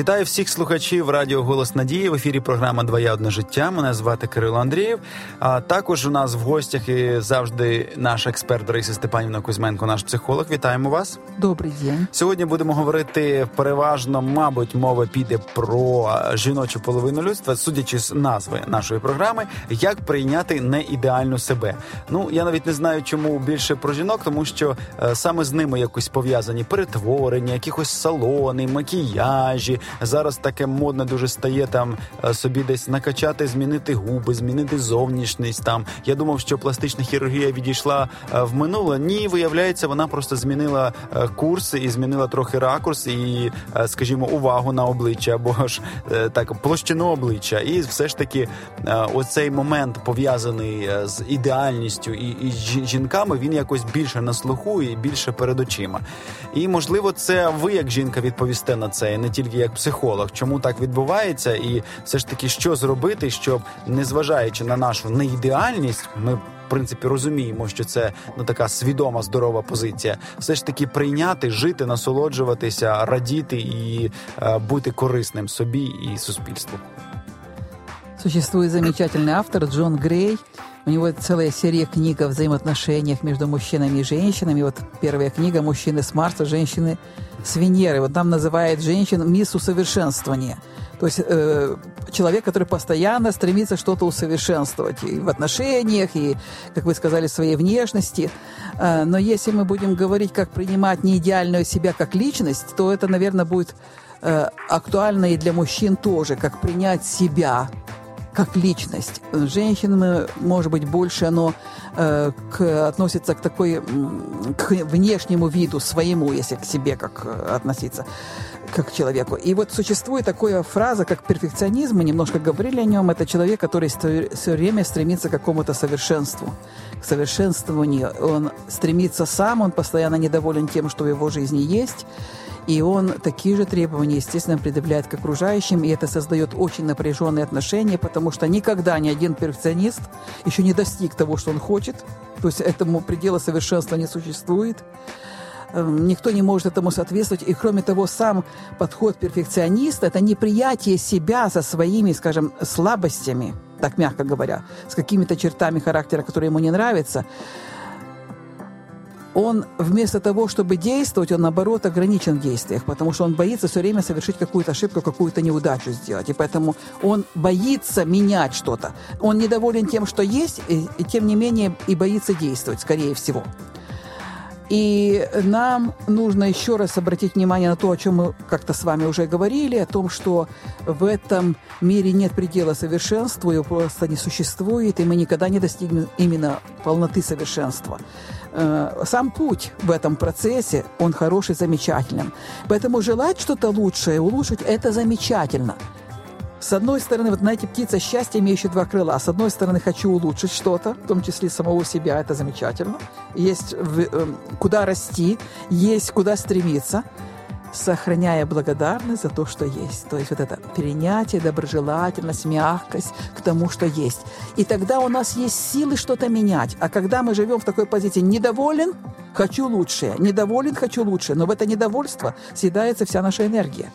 Вітаю всіх слухачів Радіо Голос Надії в ефірі. Програма Двоє одне життя. Мене звати Кирило Андрієв. А також у нас в гостях і завжди наш експерт Раїса Степанівна Кузьменко, наш психолог. Вітаємо вас. Добрий день. Сьогодні будемо говорити переважно, мабуть, мова піде про жіночу половину людства, судячи з назви нашої програми, як прийняти неідеальну себе. Ну я навіть не знаю, чому більше про жінок, тому що е, саме з ними якось пов'язані перетворення, якихось салони, макіяжі. Зараз таке модне дуже стає там е, собі десь накачати, змінити губи, змінити зовнішність. Там я думав, що пластична хірургія відійшла е, в минуле. Ні, виявляється, вона просто змінила е, курс і змінила трохи ракурс, і, скажімо, увагу на обличчя або ж так площину обличчя. І все ж таки, оцей момент пов'язаний з ідеальністю і, і жінками, він якось більше на слуху і більше перед очима. І можливо, це ви як жінка відповісте на це, і не тільки як психолог, чому так відбувається, і все ж таки, що зробити, щоб незважаючи на нашу неідеальність, ми. В принципі, розуміємо, що це ну така свідома здорова позиція. Все ж таки прийняти, жити, насолоджуватися, радіти і е, бути корисним собі і суспільству. Существует замечательный автор Джон Грей. У него целая серия книг о взаимоотношениях между мужчинами и женщинами. Вот первая книга «Мужчины с Марса, женщины с Венеры». Вот там называет женщин «мисс усовершенствования». То есть э, человек, который постоянно стремится что-то усовершенствовать и в отношениях, и, как вы сказали, в своей внешности. Э, но если мы будем говорить, как принимать неидеальную себя как личность, то это, наверное, будет э, актуально и для мужчин тоже, как принять себя как личность. Женщинам, может быть, больше оно э, к, относится к такой, к внешнему виду своему, если к себе как э, относиться, как к человеку. И вот существует такая фраза, как перфекционизм, мы немножко говорили о нем, это человек, который все время стремится к какому-то совершенству, к совершенствованию. Он стремится сам, он постоянно недоволен тем, что в его жизни есть, и он такие же требования, естественно, предъявляет к окружающим, и это создает очень напряженные отношения, потому что никогда ни один перфекционист еще не достиг того, что он хочет. То есть этому предела совершенства не существует. Эм, никто не может этому соответствовать. И кроме того, сам подход перфекциониста – это неприятие себя со своими, скажем, слабостями, так мягко говоря, с какими-то чертами характера, которые ему не нравятся он вместо того, чтобы действовать, он наоборот ограничен в действиях, потому что он боится все время совершить какую-то ошибку, какую-то неудачу сделать. И поэтому он боится менять что-то. Он недоволен тем, что есть, и, и тем не менее и боится действовать, скорее всего. И нам нужно еще раз обратить внимание на то, о чем мы как-то с вами уже говорили, о том, что в этом мире нет предела совершенству, его просто не существует, и мы никогда не достигнем именно полноты совершенства. Э, сам путь в этом процессе, он хороший, замечательным. Поэтому желать что-то лучшее, улучшить – это замечательно. С одной стороны, вот знаете, птица счастья, имеющая два крыла. С одной стороны, хочу улучшить что-то, в том числе самого себя, это замечательно. Есть э, куда расти, есть куда стремиться – сохраняя благодарность за то, что есть. То есть вот это перенятие, доброжелательность, мягкость к тому, что есть. И тогда у нас есть силы что-то менять. А когда мы живем в такой позиции «недоволен, хочу лучшее», «недоволен, хочу лучшее», но в это недовольство съедается вся наша энергия.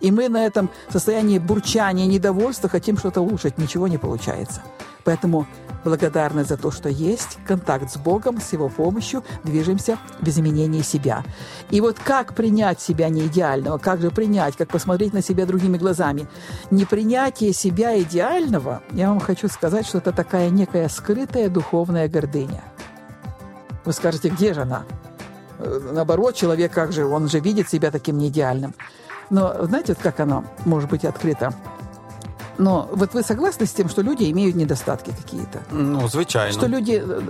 И мы на этом состоянии бурчания, недовольства хотим что-то улучшить, ничего не получается. Поэтому благодарны за то, что есть, контакт с Богом, с Его помощью, движемся в изменении себя. И вот как принять себя неидеального, как же принять, как посмотреть на себя другими глазами. Непринятие себя идеального, я вам хочу сказать, что это такая некая скрытая духовная гордыня. Вы скажете, где же она? Э, наоборот, человек как же, он же видит себя таким неидеальным. Но знаете, вот как оно может быть открыто? Но вот вы согласны с тем, что люди имеют недостатки какие-то? Ну, звичайно. Что люди, э,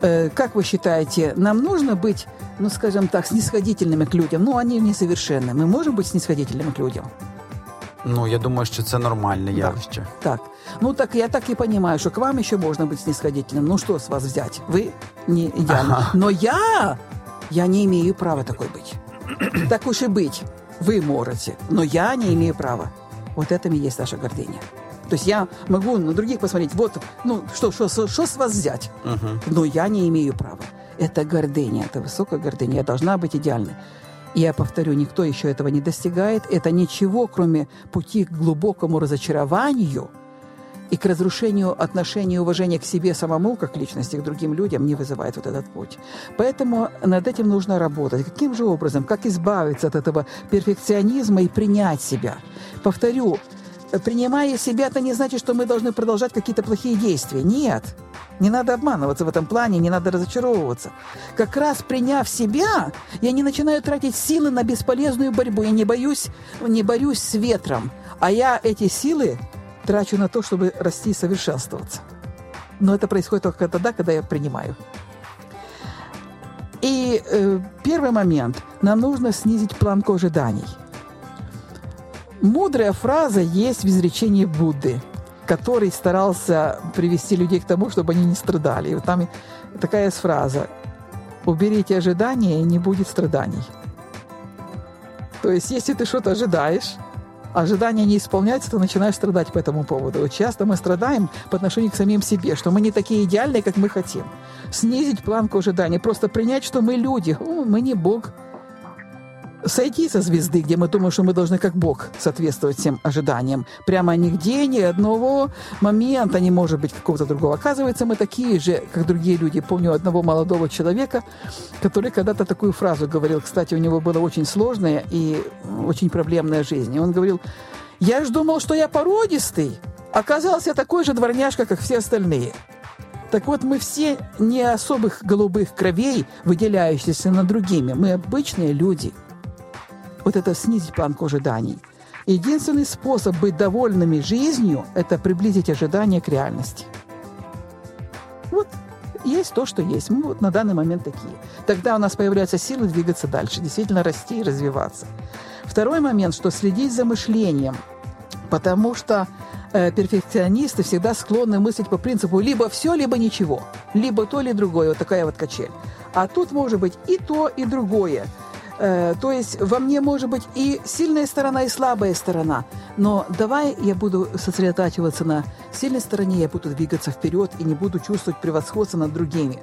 э, как вы считаете, нам нужно быть, ну, скажем так, снисходительными к людям? Ну, они несовершенны. Мы можем быть снисходительными к людям? Ну, я думаю, що це нормальне явище. Так. Ну, так я так и понимаю, что к вам еще можно быть снисходительным. Ну, что с вас взять? Вы не идеально. Ага. Но я, я не имею права такой быть. так уж и быть. Вы можете, но я не имею права. Вот это и есть наша гордыня. То есть я могу на других посмотреть, вот, ну, что, что, что с вас взять? Uh-huh. Но я не имею права. Это гордыня, это высокая гордыня. Я должна быть идеальной. Я повторю, никто еще этого не достигает. Это ничего, кроме пути к глубокому разочарованию и к разрушению отношений и уважения к себе самому, как личности, к другим людям, не вызывает вот этот путь. Поэтому над этим нужно работать. Каким же образом? Как избавиться от этого перфекционизма и принять себя? Повторю, принимая себя, это не значит, что мы должны продолжать какие-то плохие действия. Нет. Не надо обманываться в этом плане, не надо разочаровываться. Как раз приняв себя, я не начинаю тратить силы на бесполезную борьбу. Я не боюсь, не борюсь с ветром. А я эти силы трачу на то, чтобы расти и совершенствоваться. Но это происходит только тогда, когда я принимаю. И э, первый момент. Нам нужно снизить планку ожиданий. Мудрая фраза есть в изречении Будды – который старался привести людей к тому, чтобы они не страдали. И вот там такая есть фраза «Уберите ожидания, и не будет страданий». То есть, если ты что-то ожидаешь, ожидания не исполняются, ты начинаешь страдать по этому поводу. Часто мы страдаем по отношению к самим себе, что мы не такие идеальные, как мы хотим. Снизить планку ожиданий, просто принять, что мы люди, мы не Бог, сойти со звезды, где мы думаем, что мы должны как Бог соответствовать всем ожиданиям. Прямо нигде, ни одного момента не может быть какого-то другого. Оказывается, мы такие же, как другие люди. Помню одного молодого человека, который когда-то такую фразу говорил. Кстати, у него была очень сложная и очень проблемная жизнь. И он говорил, я ж думал, что я породистый. Оказался такой же дворняжка, как все остальные. Так вот, мы все не особых голубых кровей, выделяющиеся над другими. Мы обычные люди – вот это снизить планку ожиданий. Единственный способ быть довольными жизнью – это приблизить ожидания к реальности. Вот есть то, что есть. Мы вот на данный момент такие. Тогда у нас появляются силы двигаться дальше, действительно расти и развиваться. Второй момент, что следить за мышлением, потому что э, перфекционисты всегда склонны мыслить по принципу либо все, либо ничего, либо то, или другое, вот такая вот качель. А тут может быть и то, и другое. Э, то есть во мне может быть и сильная сторона, и слабая сторона. Но давай я буду сосредотачиваться на сильной стороне, я буду двигаться вперед и не буду чувствовать превосходство над другими.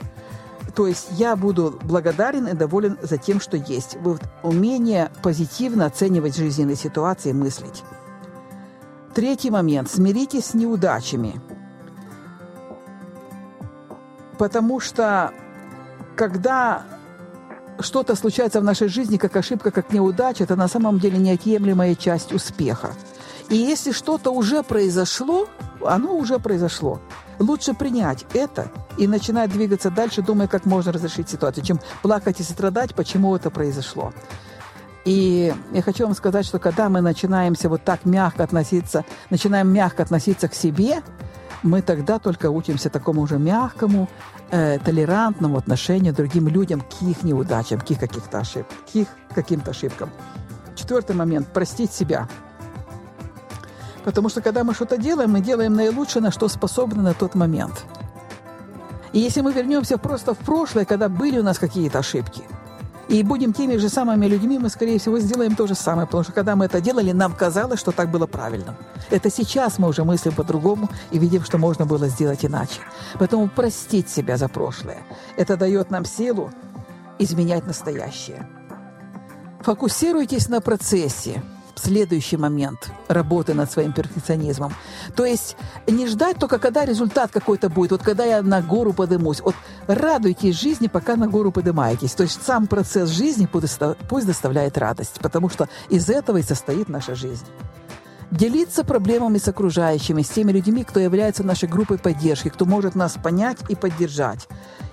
То есть я буду благодарен и доволен за тем, что есть. Вот умение позитивно оценивать жизненные ситуации, мыслить. Третий момент. Смиритесь с неудачами. Потому что когда что-то случается в нашей жизни как ошибка, как неудача, это на самом деле неотъемлемая часть успеха. И если что-то уже произошло, оно уже произошло. Лучше принять это и начинать двигаться дальше, думая, как можно разрешить ситуацию, чем плакать и страдать, почему это произошло. И я хочу вам сказать, что когда мы начинаемся вот так мягко относиться, начинаем мягко относиться к себе, мы тогда только учимся такому уже мягкому, э, толерантному отношению другим людям, к их неудачам, к их каких-то ошибкам, к их каким-то ошибкам. Четвертый момент – простить себя. Потому что когда мы что-то делаем, мы делаем наилучшее, на что способны на тот момент. И если мы вернемся просто в прошлое, когда были у нас какие-то ошибки – и будем теми же самыми людьми, мы, скорее всего, сделаем то же самое, потому что когда мы это делали, нам казалось, что так было правильно. Это сейчас мы уже мыслим по-другому и видим, что можно было сделать иначе. Поэтому простить себя за прошлое. Это дает нам силу изменять настоящее. Фокусируйтесь на процессе – следующий момент работы над своим перфекционизмом. То есть не ждать только, когда результат какой-то будет, вот когда я на гору подымусь. Вот радуйтесь жизни, пока на гору поднимаетесь. То есть сам процесс жизни пусть доставляет радость, потому что из этого и состоит наша жизнь делиться проблемами с окружающими, с теми людьми, кто является нашей группой поддержки, кто может нас понять и поддержать.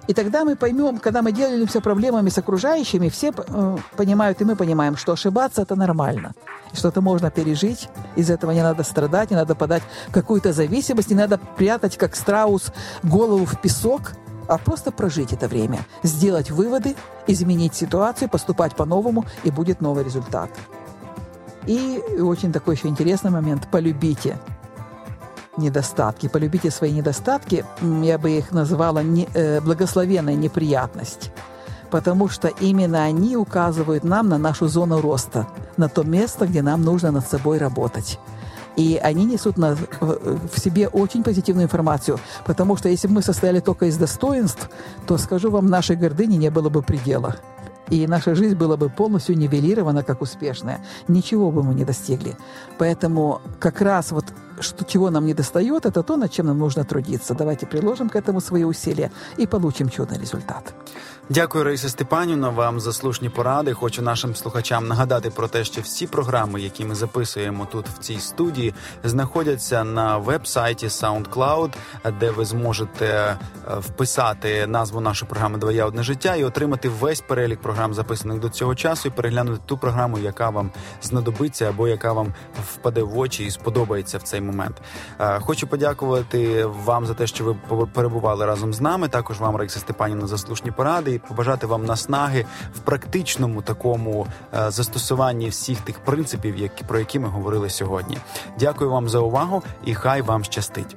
И тогда мы поймем, когда мы делимся проблемами с окружающими, все э, понимают, и мы понимаем, что ошибаться это нормально. Что это можно пережить, из этого не надо страдать, не надо подать какую-то зависимость, не надо прятать, как страус, голову в песок, а просто прожить это время, сделать выводы, изменить ситуацию, поступать по-новому, и будет новый результат. И очень такой еще интересный момент – полюбите недостатки. Полюбите свои недостатки, я бы их назвала не, э, благословенная неприятность. Потому что именно они указывают нам на нашу зону роста, на то место, где нам нужно над собой работать. И они несут на, в, себе очень позитивную информацию. Потому что если бы мы состояли только из достоинств, то, скажу вам, нашей гордыни не было бы предела. и наша жизнь была бы полностью нивелирована как успешная. Ничего бы мы не достигли. Поэтому как раз вот что, чего нам не достает, это то, над чем нам нужно трудиться. Давайте приложим к этому свои усилия и получим чудный результат. Дякую, Раїса Степанівна, вам за слушні поради. Хочу нашим слухачам нагадати про те, що всі програми, які ми записуємо тут в цій студії, знаходяться на веб-сайті SoundCloud, де ви зможете е, вписати назву нашої програми Двоє одне життя і отримати весь перелік програм, записаних до цього часу, і переглянути ту програму, яка вам знадобиться або яка вам впаде в очі і сподобається в цей момент. Е, хочу подякувати вам за те, що ви перебували разом з нами. Також вам, Раїса Степанівна, за слушні поради побажати вам наснаги в практичному такому е, застосуванні всіх тих принципів, які про які ми говорили сьогодні. Дякую вам за увагу і хай вам щастить.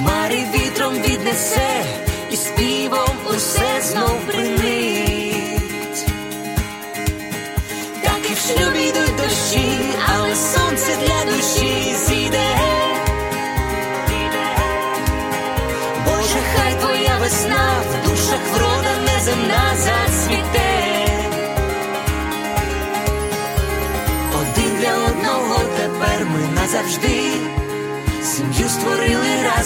Хмари вітром віднесе, і співом усе знов принить. Так і в шлюбі йдуть дощі, але сонце для душі зійде. Боже, хай твоя весна в душах врода неземна зацвіте. Один для одного тепер ми назавжди.